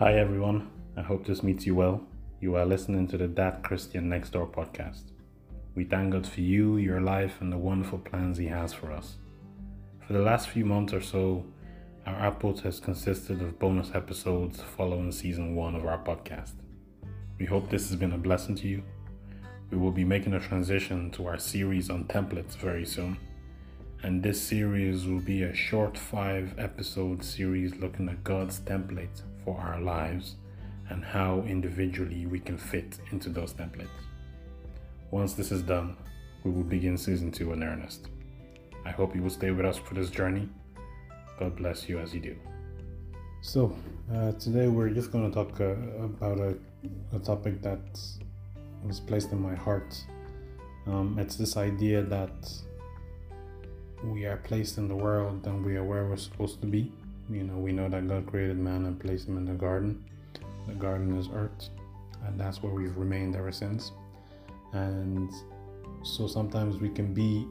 Hi everyone, I hope this meets you well. You are listening to the That Christian Next Door podcast. We thank God for you, your life, and the wonderful plans He has for us. For the last few months or so, our output has consisted of bonus episodes following season one of our podcast. We hope this has been a blessing to you. We will be making a transition to our series on templates very soon. And this series will be a short five episode series looking at God's template for our lives and how individually we can fit into those templates. Once this is done, we will begin season two in earnest. I hope you will stay with us for this journey. God bless you as you do. So, uh, today we're just going to talk uh, about a, a, topic that was placed in my heart. Um, it's this idea that we are placed in the world and we are where we're supposed to be. You know, we know that God created man and placed him in the garden. The garden is earth, and that's where we've remained ever since. And so sometimes we can be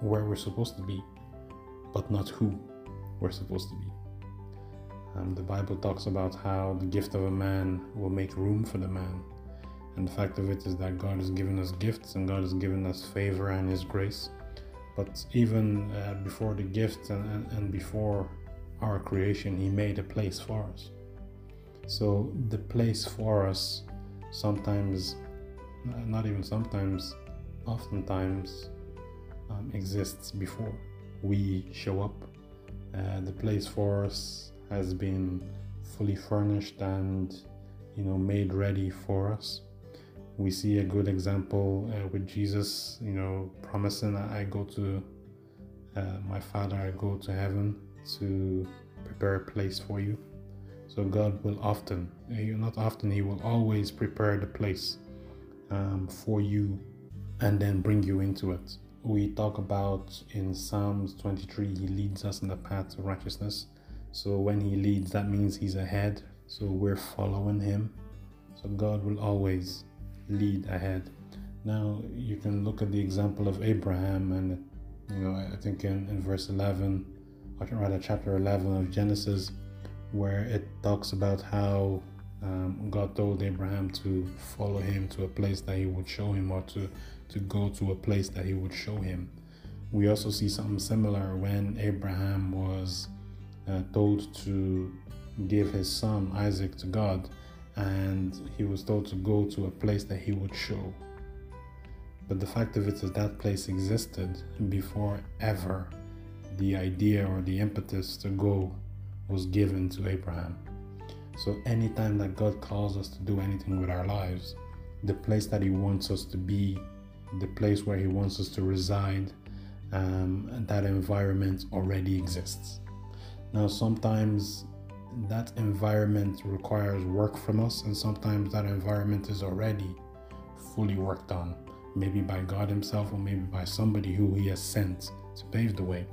where we're supposed to be, but not who we're supposed to be. Um, the Bible talks about how the gift of a man will make room for the man. And the fact of it is that God has given us gifts and God has given us favor and His grace. But even uh, before the gift and, and, and before our creation, He made a place for us. So the place for us sometimes, not even sometimes, oftentimes um, exists before we show up. Uh, the place for us has been fully furnished and you know made ready for us we see a good example uh, with Jesus, you know, promising I go to uh, my Father, I go to heaven to prepare a place for you. So God will often, uh, not often, He will always prepare the place um, for you and then bring you into it. We talk about in Psalms 23, He leads us in the path of righteousness. So when He leads, that means He's ahead. So we're following Him. So God will always lead ahead. Now you can look at the example of Abraham, and you know I think in, in verse 11, or rather chapter 11 of Genesis, where it talks about how um, God told Abraham to follow him to a place that he would show him, or to to go to a place that he would show him. We also see something similar when Abraham was uh, told to give his son Isaac to God and he was told to go to a place that he would show. But the fact of it is that place existed before ever the idea or the impetus to go was given to Abraham. So anytime that God calls us to do anything with our lives, the place that He wants us to be, the place where He wants us to reside, um, that environment already exists. Now, sometimes that environment requires work from us, and sometimes that environment is already fully worked on, maybe by God Himself or maybe by somebody who He has sent to pave the way.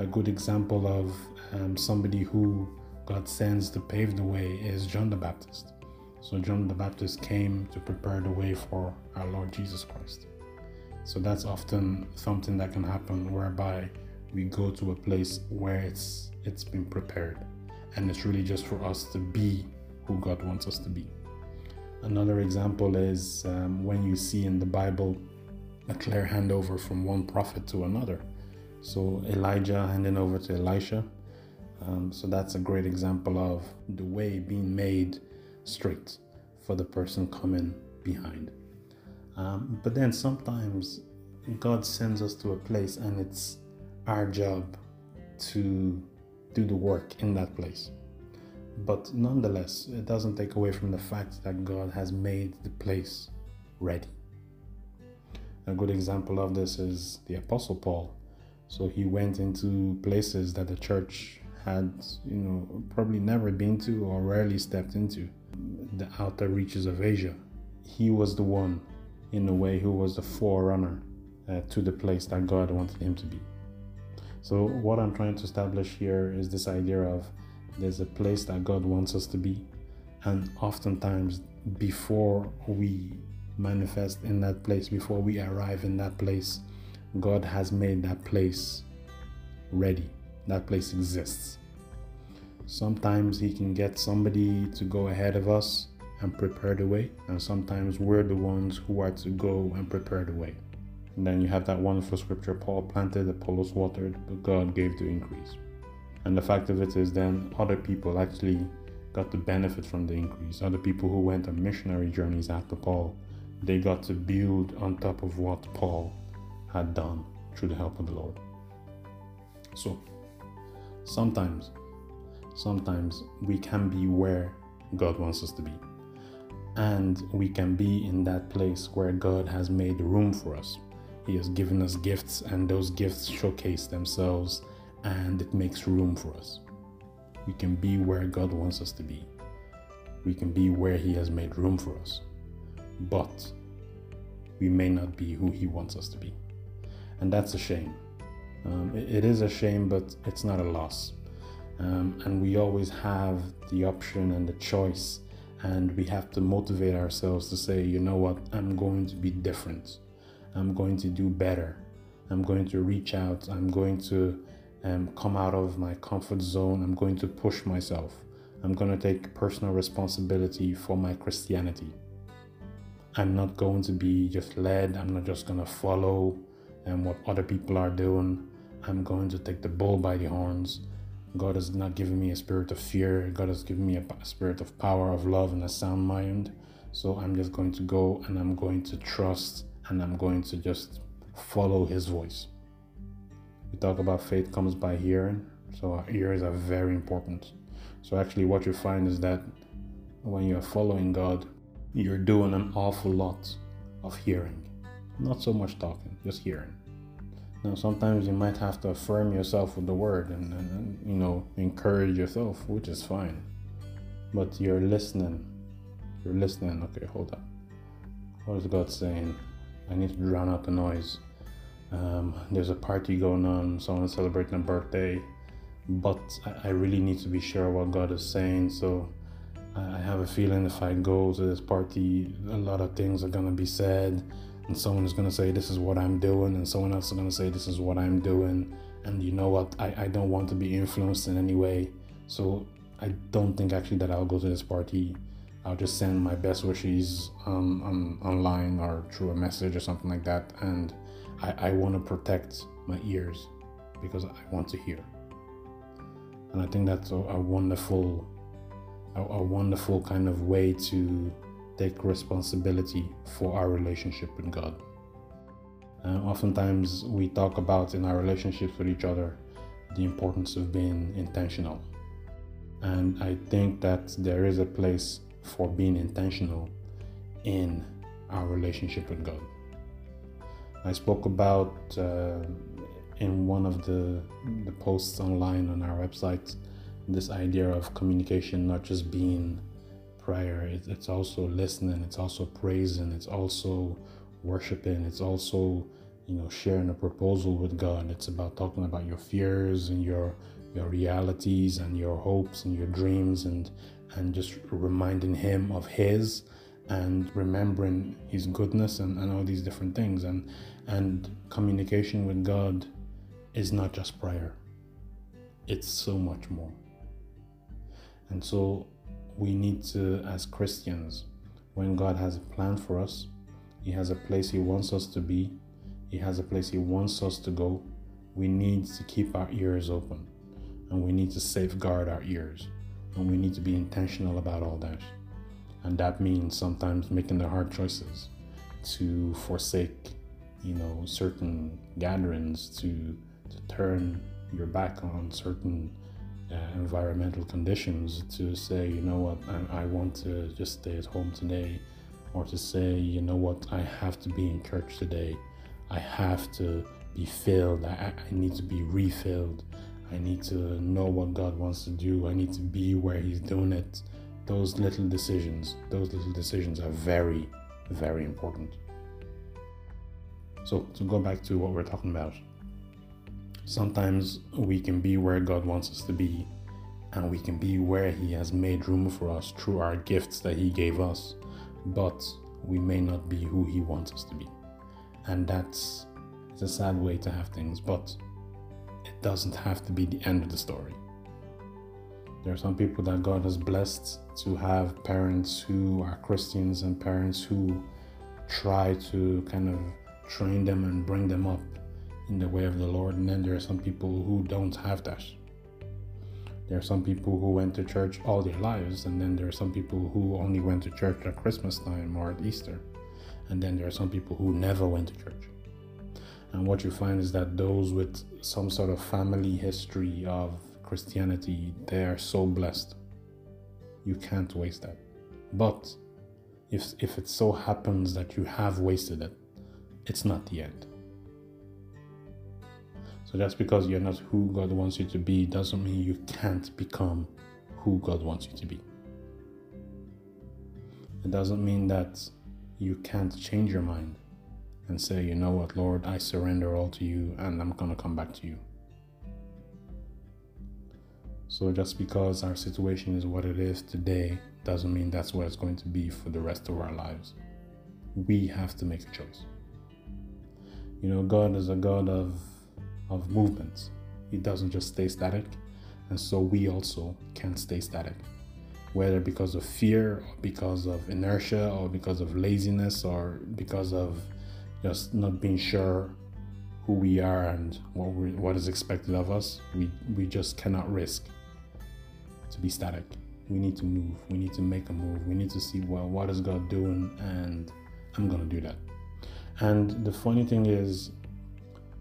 A good example of um, somebody who God sends to pave the way is John the Baptist. So, John the Baptist came to prepare the way for our Lord Jesus Christ. So, that's often something that can happen whereby we go to a place where it's it's been prepared and it's really just for us to be who God wants us to be. Another example is um, when you see in the Bible a clear handover from one prophet to another. So Elijah handing over to Elisha. Um, so that's a great example of the way being made straight for the person coming behind. Um, but then sometimes God sends us to a place and it's our job to do the work in that place. But nonetheless, it doesn't take away from the fact that God has made the place ready. A good example of this is the Apostle Paul. So he went into places that the church had, you know, probably never been to or rarely stepped into, the outer reaches of Asia. He was the one, in a way, who was the forerunner uh, to the place that God wanted him to be. So, what I'm trying to establish here is this idea of there's a place that God wants us to be, and oftentimes, before we manifest in that place, before we arrive in that place, God has made that place ready. That place exists. Sometimes He can get somebody to go ahead of us and prepare the way, and sometimes we're the ones who are to go and prepare the way. And then you have that wonderful scripture Paul planted, Apollos watered, but God gave the increase. And the fact of it is, then other people actually got to benefit from the increase. Other people who went on missionary journeys after Paul, they got to build on top of what Paul had done through the help of the Lord. So, sometimes, sometimes we can be where God wants us to be. And we can be in that place where God has made room for us. He has given us gifts, and those gifts showcase themselves, and it makes room for us. We can be where God wants us to be. We can be where He has made room for us. But we may not be who He wants us to be. And that's a shame. Um, it, it is a shame, but it's not a loss. Um, and we always have the option and the choice, and we have to motivate ourselves to say, you know what, I'm going to be different. I'm going to do better. I'm going to reach out. I'm going to um, come out of my comfort zone. I'm going to push myself. I'm going to take personal responsibility for my Christianity. I'm not going to be just led. I'm not just going to follow um, what other people are doing. I'm going to take the bull by the horns. God has not given me a spirit of fear. God has given me a spirit of power, of love, and a sound mind. So I'm just going to go and I'm going to trust and I'm going to just follow His voice. We talk about faith comes by hearing, so our ears are very important. So, actually, what you find is that when you're following God, you're doing an awful lot of hearing, not so much talking, just hearing. Now, sometimes you might have to affirm yourself with the word and, and, you know, encourage yourself, which is fine. But you're listening. You're listening. Okay, hold on. What is God saying? I need to drown out the noise. Um, there's a party going on, someone's celebrating a birthday, but I, I really need to be sure what God is saying. So I have a feeling if I go to this party, a lot of things are going to be said, and someone is going to say, This is what I'm doing, and someone else is going to say, This is what I'm doing. And you know what? I, I don't want to be influenced in any way. So I don't think actually that I'll go to this party. I'll just send my best wishes um, on, online or through a message or something like that. And I, I want to protect my ears because I want to hear. And I think that's a, a wonderful, a, a wonderful kind of way to take responsibility for our relationship with God. And oftentimes we talk about in our relationships with each other the importance of being intentional. And I think that there is a place for being intentional in our relationship with God. I spoke about uh, in one of the, the posts online on our website this idea of communication not just being prayer, it, it's also listening, it's also praising, it's also worshiping, it's also you know sharing a proposal with God. It's about talking about your fears and your your realities and your hopes and your dreams and and just reminding him of his and remembering his goodness and, and all these different things. And and communication with god is not just prayer. It's so much more. And so we need to as christians when god has a plan for us he has a place he wants us to be he has a place he wants us to go we need to keep our ears open and we need to safeguard our ears and we need to be intentional about all that. And that means sometimes making the hard choices to forsake, you know, certain gatherings, to, to turn your back on certain uh, environmental conditions, to say, you know what, I, I want to just stay at home today, or to say, you know what, I have to be in church today. I have to be filled. I, I need to be refilled. I need to know what God wants to do. I need to be where He's doing it. Those little decisions, those little decisions are very, very important. So, to go back to what we're talking about, sometimes we can be where God wants us to be, and we can be where He has made room for us through our gifts that He gave us, but we may not be who He wants us to be. And that's it's a sad way to have things, but it doesn't have to be the end of the story. There are some people that God has blessed to have parents who are Christians and parents who try to kind of train them and bring them up in the way of the Lord. And then there are some people who don't have that. There are some people who went to church all their lives, and then there are some people who only went to church at Christmas time or at Easter. And then there are some people who never went to church. And what you find is that those with some sort of family history of Christianity, they are so blessed. You can't waste that. But if, if it so happens that you have wasted it, it's not the end. So just because you're not who God wants you to be doesn't mean you can't become who God wants you to be. It doesn't mean that you can't change your mind and say, you know what, Lord, I surrender all to you and I'm going to come back to you. So just because our situation is what it is today doesn't mean that's what it's going to be for the rest of our lives. We have to make a choice. You know, God is a God of of movements. It doesn't just stay static, and so we also can't stay static. Whether because of fear, or because of inertia, or because of laziness, or because of just not being sure who we are and what we, what is expected of us, we, we just cannot risk to be static. We need to move. We need to make a move. We need to see, well, what is God doing? And I'm going to do that. And the funny thing is,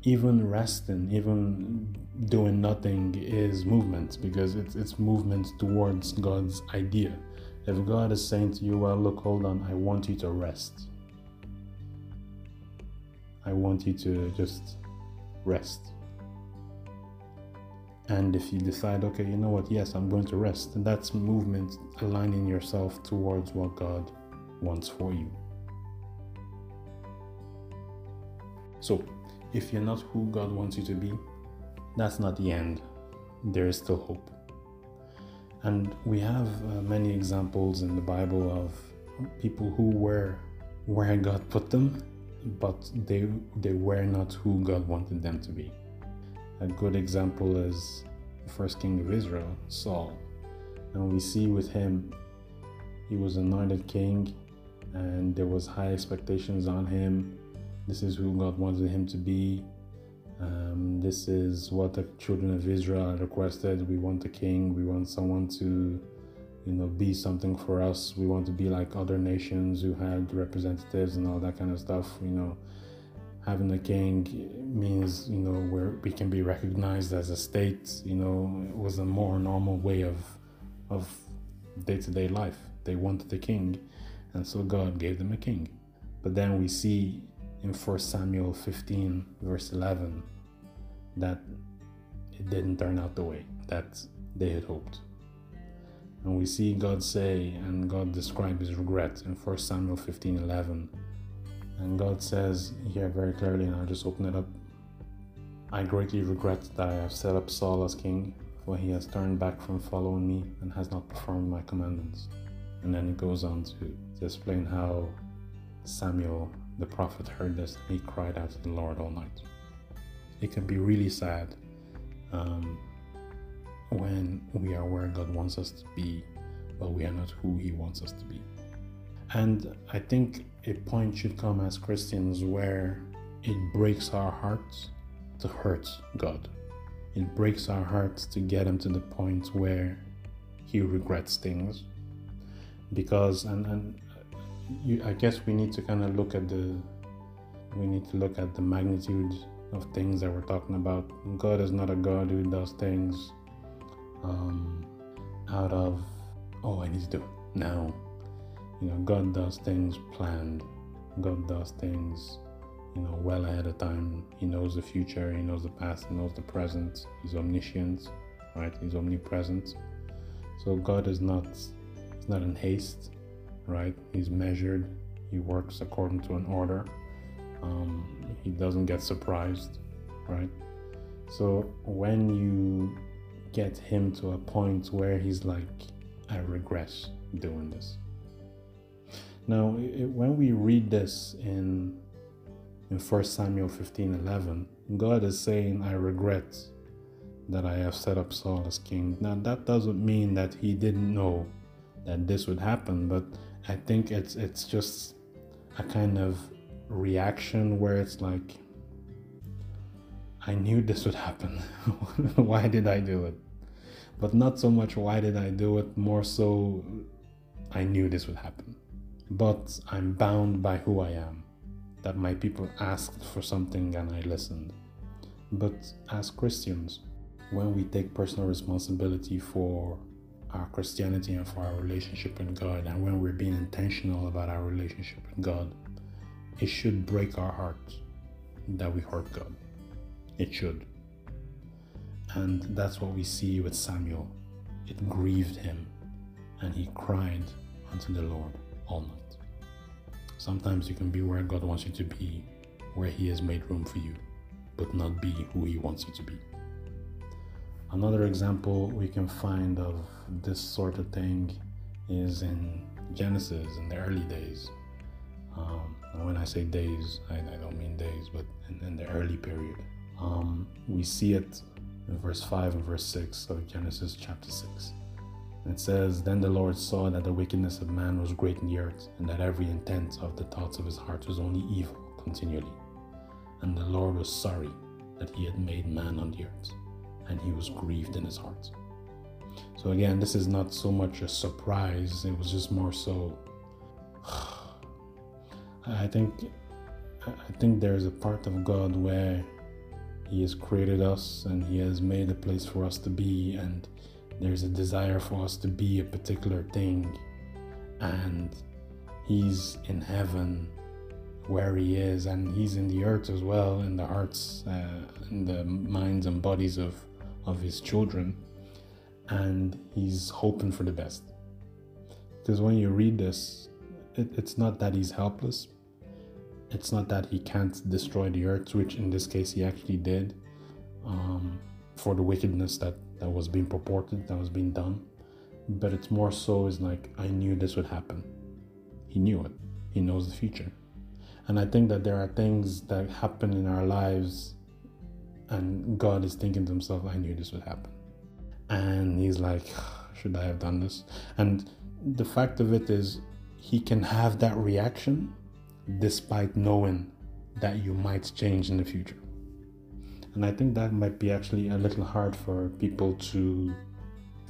even resting, even doing nothing is movement because it's, it's movement towards God's idea. If God is saying to you, well, look, hold on, I want you to rest. I want you to just rest. And if you decide, okay, you know what, yes, I'm going to rest, that's movement aligning yourself towards what God wants for you. So, if you're not who God wants you to be, that's not the end. There is still hope. And we have uh, many examples in the Bible of people who were where God put them, but they they were not who God wanted them to be. A good example is the first king of Israel, Saul. And we see with him, he was anointed king, and there was high expectations on him this is who God wanted him to be. Um, this is what the children of Israel requested. We want a king. We want someone to, you know, be something for us. We want to be like other nations who had representatives and all that kind of stuff. You know, having a king means you know where we can be recognized as a state. You know, it was a more normal way of of day to day life. They wanted a king, and so God gave them a king. But then we see in 1 Samuel 15, verse 11, that it didn't turn out the way that they had hoped. And we see God say, and God describe his regret in 1 Samuel 15 11. And God says here very clearly, and I'll just open it up I greatly regret that I have set up Saul as king, for he has turned back from following me and has not performed my commandments. And then it goes on to, to explain how Samuel the prophet heard this and he cried out to the Lord all night. It can be really sad um, when we are where God wants us to be, but we are not who He wants us to be. And I think a point should come as Christians where it breaks our hearts to hurt God. It breaks our hearts to get Him to the point where He regrets things. Because, and, and you, I guess we need to kind of look at the we need to look at the magnitude of things that we're talking about. God is not a God who does things um, out of oh I need to do it now. You know, God does things planned. God does things, you know, well ahead of time. He knows the future. He knows the past. He knows the present. He's omniscient, right? He's omnipresent. So God is not, he's not in haste right? He's measured, he works according to an order, um, he doesn't get surprised, right? So when you get him to a point where he's like, I regret doing this. Now, it, when we read this in in 1 Samuel 15 11, God is saying, I regret that I have set up Saul as king. Now, that doesn't mean that he didn't know that this would happen, but I think it's it's just a kind of reaction where it's like I knew this would happen. why did I do it? But not so much why did I do it, more so I knew this would happen. But I'm bound by who I am. That my people asked for something and I listened. But as Christians, when we take personal responsibility for our Christianity and for our relationship with God, and when we're being intentional about our relationship with God, it should break our hearts that we hurt God. It should. And that's what we see with Samuel. It grieved him, and he cried unto the Lord all night. Sometimes you can be where God wants you to be, where He has made room for you, but not be who He wants you to be. Another example we can find of this sort of thing is in Genesis in the early days. Um, when I say days, I, I, don't mean days, but in, in the early period. Um, we see it in verse 5 and verse 6 of Genesis chapter 6. It says, Then the Lord saw that the wickedness of man was great in the earth, and that every intent of the thoughts of his heart was only evil continually. And the Lord was sorry that he had made man on the earth, and he was grieved in his heart. So again, this is not so much a surprise, it was just more so I think I think there's a part of God where he has created us and he has made a place for us to be and there's a desire for us to be a particular thing. And he's in heaven where he is and he's in the earth as well in the hearts uh, in the minds and bodies of of his children and he's hoping for the best because when you read this it, it's not that he's helpless it's not that he can't destroy the earth which in this case he actually did um, for the wickedness that that was being purported, that was being done. But it's more so is like I knew this would happen. He knew it. He knows the future. And I think that there are things that happen in our lives and God is thinking to himself, I knew this would happen. And he's like, should I have done this? And the fact of it is, he can have that reaction despite knowing that you might change in the future. And I think that might be actually a little hard for people to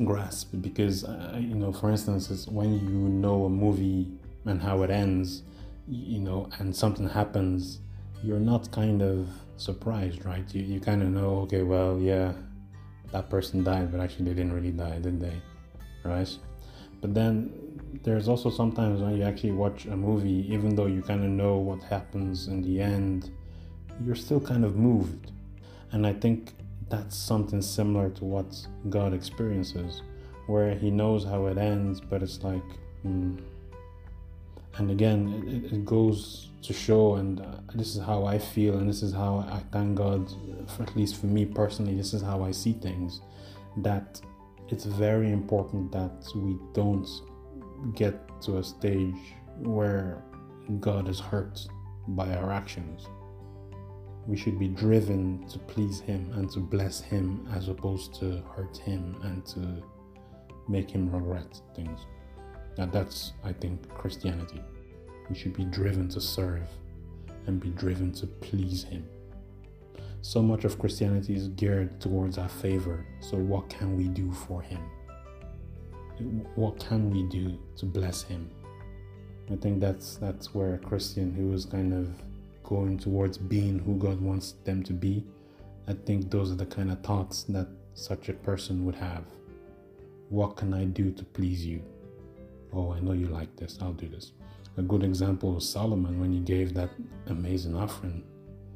grasp because, uh, you know, for instance, when you know a movie and how it ends, you know, and something happens, you're not kind of surprised, right? You, you kind of know, okay, well, yeah, that person died, but actually they didn't really die, did they? Right? But then there's also sometimes when you actually watch a movie, even though you kind of know what happens in the end, you're still kind of moved and I think that's something similar to what God experiences, where He knows how it ends, but it's like, mm. And again, it, it, goes to show, and uh, this is how I feel, and this is how I thank God, for, at least for me personally, this is how I see things, that it's very important that we don't get to a stage where God is hurt by our actions we should be driven to please Him and to bless Him as opposed to hurt Him and to make Him regret things. Now, that's, I think, Christianity. We should be driven to serve and be driven to please Him. So much of Christianity is geared towards our favor. So, what can we do for Him? What can we do to bless Him? I think that's that's where a Christian who is kind of going towards being who God wants them to be, I think those are the kind of thoughts that such a person would have. What can I do to please you? Oh, I know you like this, I'll do this. A good example was Solomon when he gave that amazing offering,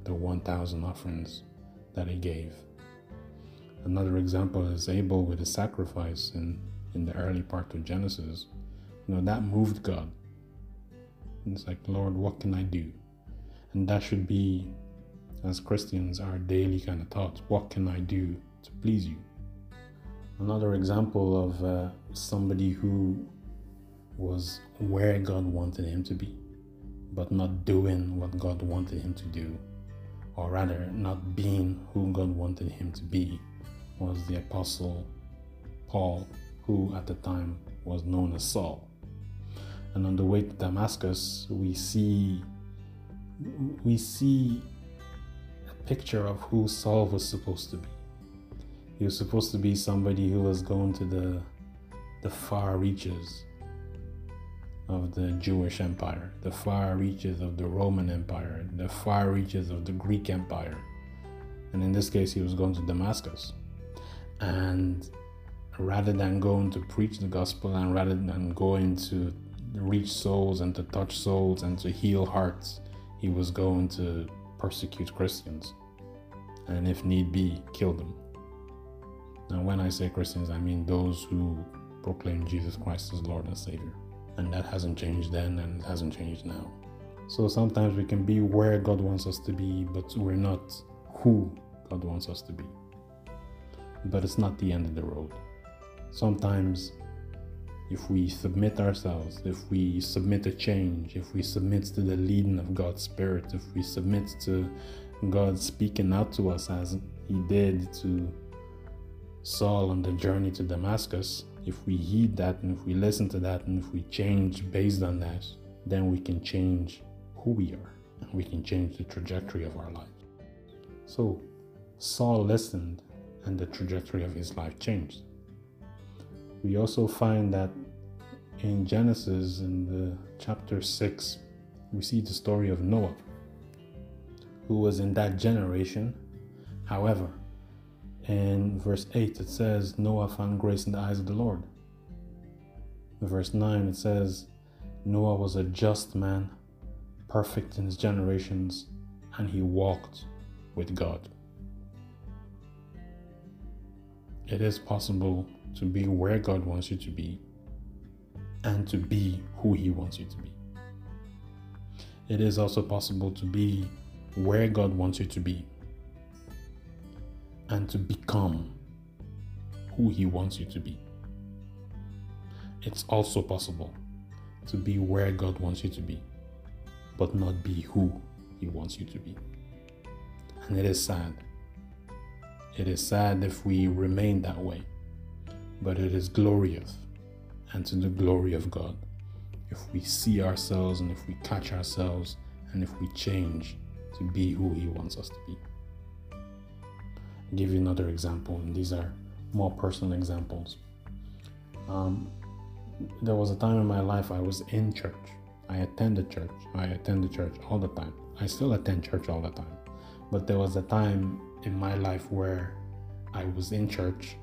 the 1,000 offerings that he gave. Another example is Abel with his sacrifice in, in the early part of Genesis. You know, that moved God. It's like, Lord, what can I do? And that should be, as Christians, our daily kind of thoughts. What can I do to please you? Another example of uh, somebody who was where God wanted him to be, but not doing what God wanted him to do, or rather, not being who God wanted him to be, was the Apostle Paul, who at the time was known as Saul. And on the way to Damascus, we see we see a picture of who Saul was supposed to be. He was supposed to be somebody who was going to the the far reaches of the Jewish Empire, the far reaches of the Roman Empire, the far reaches of the Greek Empire. And in this case, he was going to Damascus. And rather than going to preach the gospel and rather than going to reach souls and to touch souls and to heal hearts, he was going to persecute Christians and, if need be, kill them. Now, when I say Christians, I mean those who proclaim Jesus Christ as Lord and Savior. And that hasn't changed then and it hasn't changed now. So sometimes we can be where God wants us to be, but we're not who God wants us to be. But it's not the end of the road. Sometimes, if we submit ourselves, if we submit to change, if we submit to the leading of God's Spirit, if we submit to God speaking out to us as He did to Saul on the journey to Damascus, if we heed that and if we listen to that and if we change based on that, then we can change who we are and we can change the trajectory of our life. So Saul listened and the trajectory of his life changed. We also find that in Genesis, in the chapter 6, we see the story of Noah, who was in that generation. However, in verse 8, it says, Noah found grace in the eyes of the Lord. Verse 9, it says, Noah was a just man, perfect in his generations, and he walked with God. It is possible to be where God wants you to be and to be who He wants you to be. It is also possible to be where God wants you to be and to become who He wants you to be. It's also possible to be where God wants you to be, but not be who He wants you to be. And it is sad. It is sad if we remain that way, but it is glorious and to the glory of God if we see ourselves and if we catch ourselves and if we change to be who He wants us to be. Give you another example, and these are more personal examples. Um, there was a time in my life I was in church. I attended church. I attended church all the time. I still attend church all the time. But there was a time in my life where I was in church,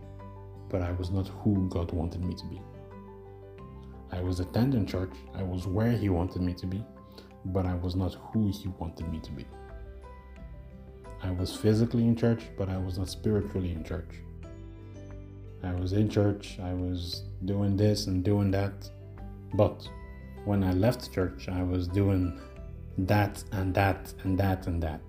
but I was not who God wanted me to be. I was attending church, I was where He wanted me to be, but I was not who He wanted me to be. I was physically in church, but I was not spiritually in church. I was in church, I was doing this and doing that, but when I left church, I was doing that and that and that and that.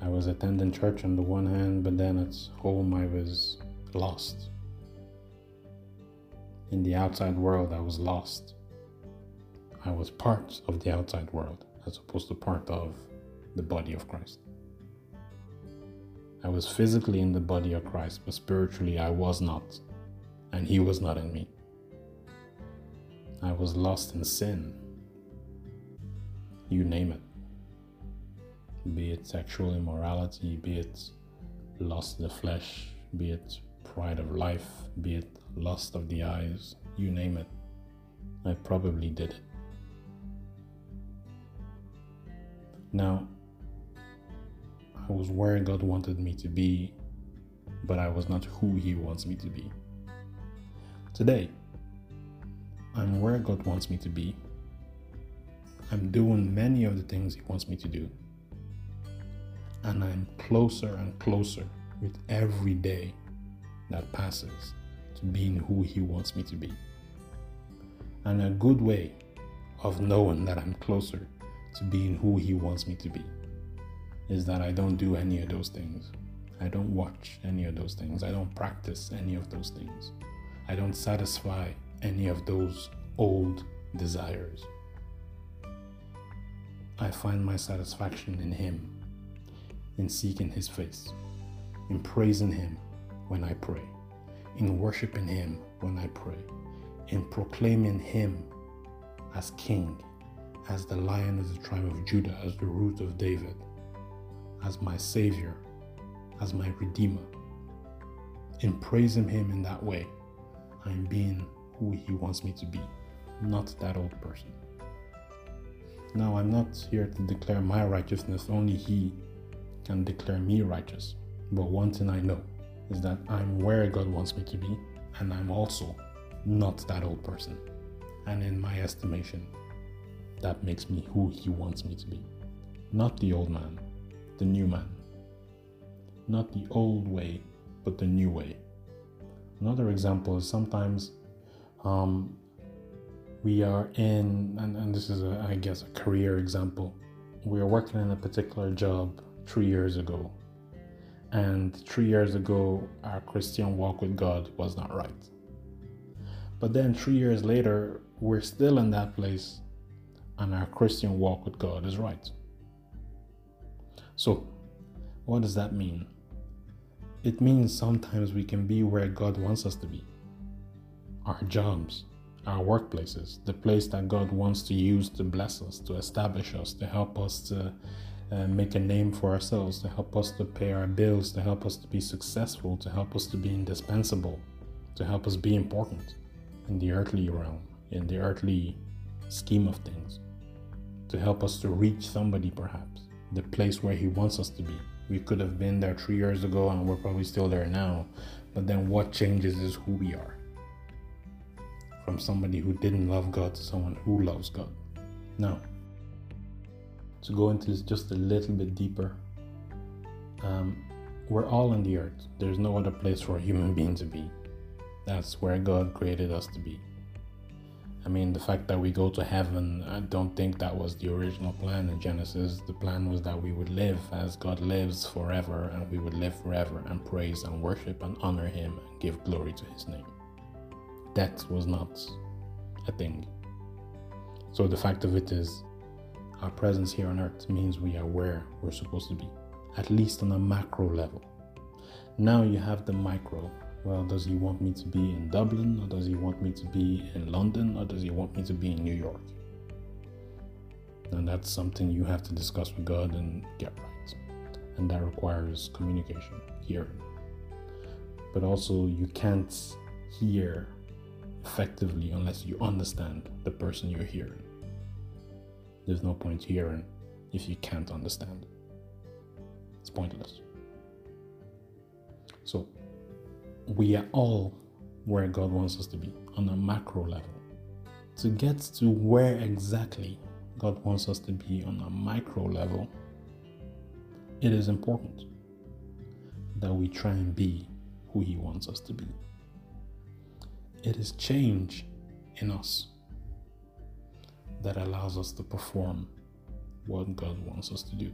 I was attending church on the one hand, but then at home I was lost. In the outside world, I was lost. I was part of the outside world as opposed to part of the body of Christ. I was physically in the body of Christ, but spiritually I was not, and He was not in me. I was lost in sin. You name it. Be it sexual immorality, be it lust of the flesh, be it pride of life, be it lust of the eyes, you name it. I probably did it. Now, I was where God wanted me to be, but I was not who He wants me to be. Today, I'm where God wants me to be. I'm doing many of the things He wants me to do. And I'm closer and closer with every day that passes to being who He wants me to be. And a good way of knowing that I'm closer to being who He wants me to be is that I don't do any of those things. I don't watch any of those things. I don't practice any of those things. I don't satisfy any of those old desires. I find my satisfaction in Him, in seeking His face, in praising Him, when I pray, in worshiping Him when I pray, in proclaiming Him as King, as the Lion of the tribe of Judah, as the root of David, as my Savior, as my Redeemer. In praising Him in that way, I'm being who He wants me to be, not that old person. Now, I'm not here to declare my righteousness, only He can declare me righteous. But one thing I know is that I'm where God wants me to be, and I'm also not that old person. And in my estimation, that makes me who He wants me to be. Not the old man, the new man. Not the old way, but the new way. Another example is sometimes um, we are in, and, and this is, a, I guess, a career example. We are working in a particular job three years ago. And three years ago, our Christian walk with God was not right. But then three years later, we're still in that place, and our Christian walk with God is right. So, what does that mean? It means sometimes we can be where God wants us to be. Our jobs, our workplaces, the place that God wants to use to bless us, to establish us, to help us to uh, make a name for ourselves, to help us to pay our bills, to help us to be successful, to help us to be indispensable, to help us be important in the earthly realm, in the earthly scheme of things, to help us to reach somebody perhaps, the place where He wants us to be. We could have been there three years ago and we're probably still there now, but then what changes is who we are. From somebody who didn't love God to someone who loves God. Now, to go into this just a little bit deeper, um, we're all on the earth. There's no other place for a human being to be. That's where God created us to be. I mean, the fact that we go to heaven, I don't think that was the original plan in Genesis. The plan was that we would live as God lives forever, and we would live forever and praise and worship and honor Him and give glory to His name. Death was not a thing. So the fact of it is, our presence here on earth means we are where we're supposed to be, at least on a macro level. Now you have the micro. Well, does he want me to be in Dublin, or does he want me to be in London, or does he want me to be in New York? And that's something you have to discuss with God and get right. And that requires communication, hearing. But also, you can't hear effectively unless you understand the person you're hearing. There's no point hearing if you can't understand. It's pointless. So, we are all where God wants us to be on a macro level. To get to where exactly God wants us to be on a micro level, it is important that we try and be who He wants us to be. It is change in us that allows us to perform what God wants us to do.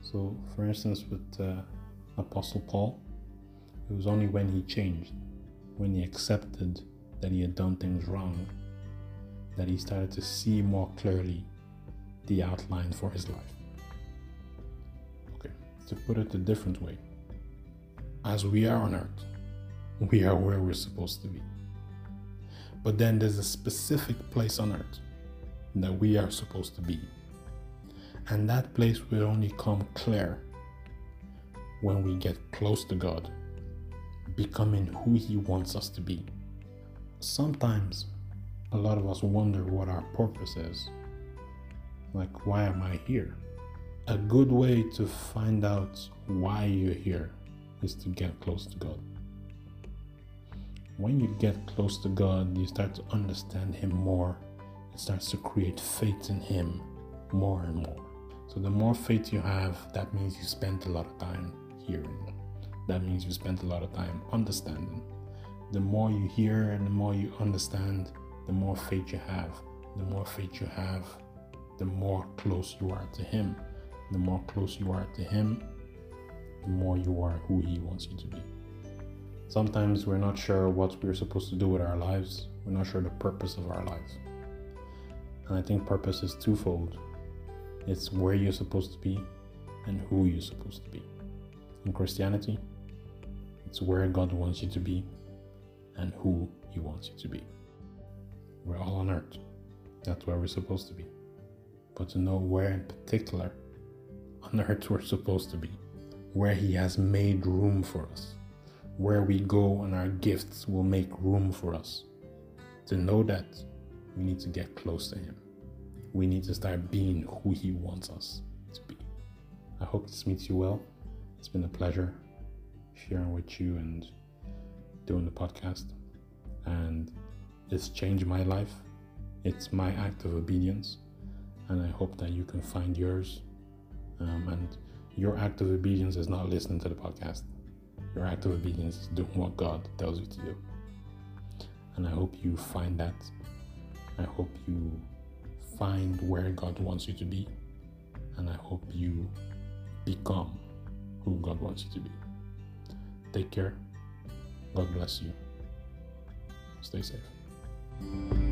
So, for instance, with uh, Apostle Paul, it was only when he changed, when he accepted that he had done things wrong, that he started to see more clearly the outline for his life. Okay, to put it a different way, as we are on earth, we are where we're supposed to be. But then there's a specific place on earth that we are supposed to be. And that place will only come clear when we get close to God, becoming who He wants us to be. Sometimes a lot of us wonder what our purpose is. Like, why am I here? A good way to find out why you're here is to get close to God when you get close to God, you start to understand Him more. It starts to create faith in Him more and more. So, the more faith you have, that means you spend a lot of time hearing. That means you spend a lot of time understanding. The more you hear and the more you understand, the more faith you have. The more faith you have, the more close you are to Him. The more close you are to Him, the more you are who He wants you to be. Sometimes we're not sure what we're supposed to do with our lives, we're not sure the purpose of our lives. And I think purpose is twofold it's where you're supposed to be and who you're supposed to be. In Christianity, It's where God wants you to be and who He wants you to be. We're all on earth. That's where we're supposed to be. But to know where in particular on earth we're supposed to be, where He has made room for us, where we go and our gifts will make room for us. To know that, we need to get close to Him. We need to start being who He wants us to be. I hope this meets you well. It's been a pleasure sharing with you and doing the podcast. And it's changed my life. It's my act of obedience. And I hope that you can find yours. Um, and your act of obedience is not listening to the podcast. Your act of obedience is doing what God tells you to do. And I hope you find that. I hope you find where God wants you to be. And I hope you become who God wants you to be. Take care. God bless you. Stay safe.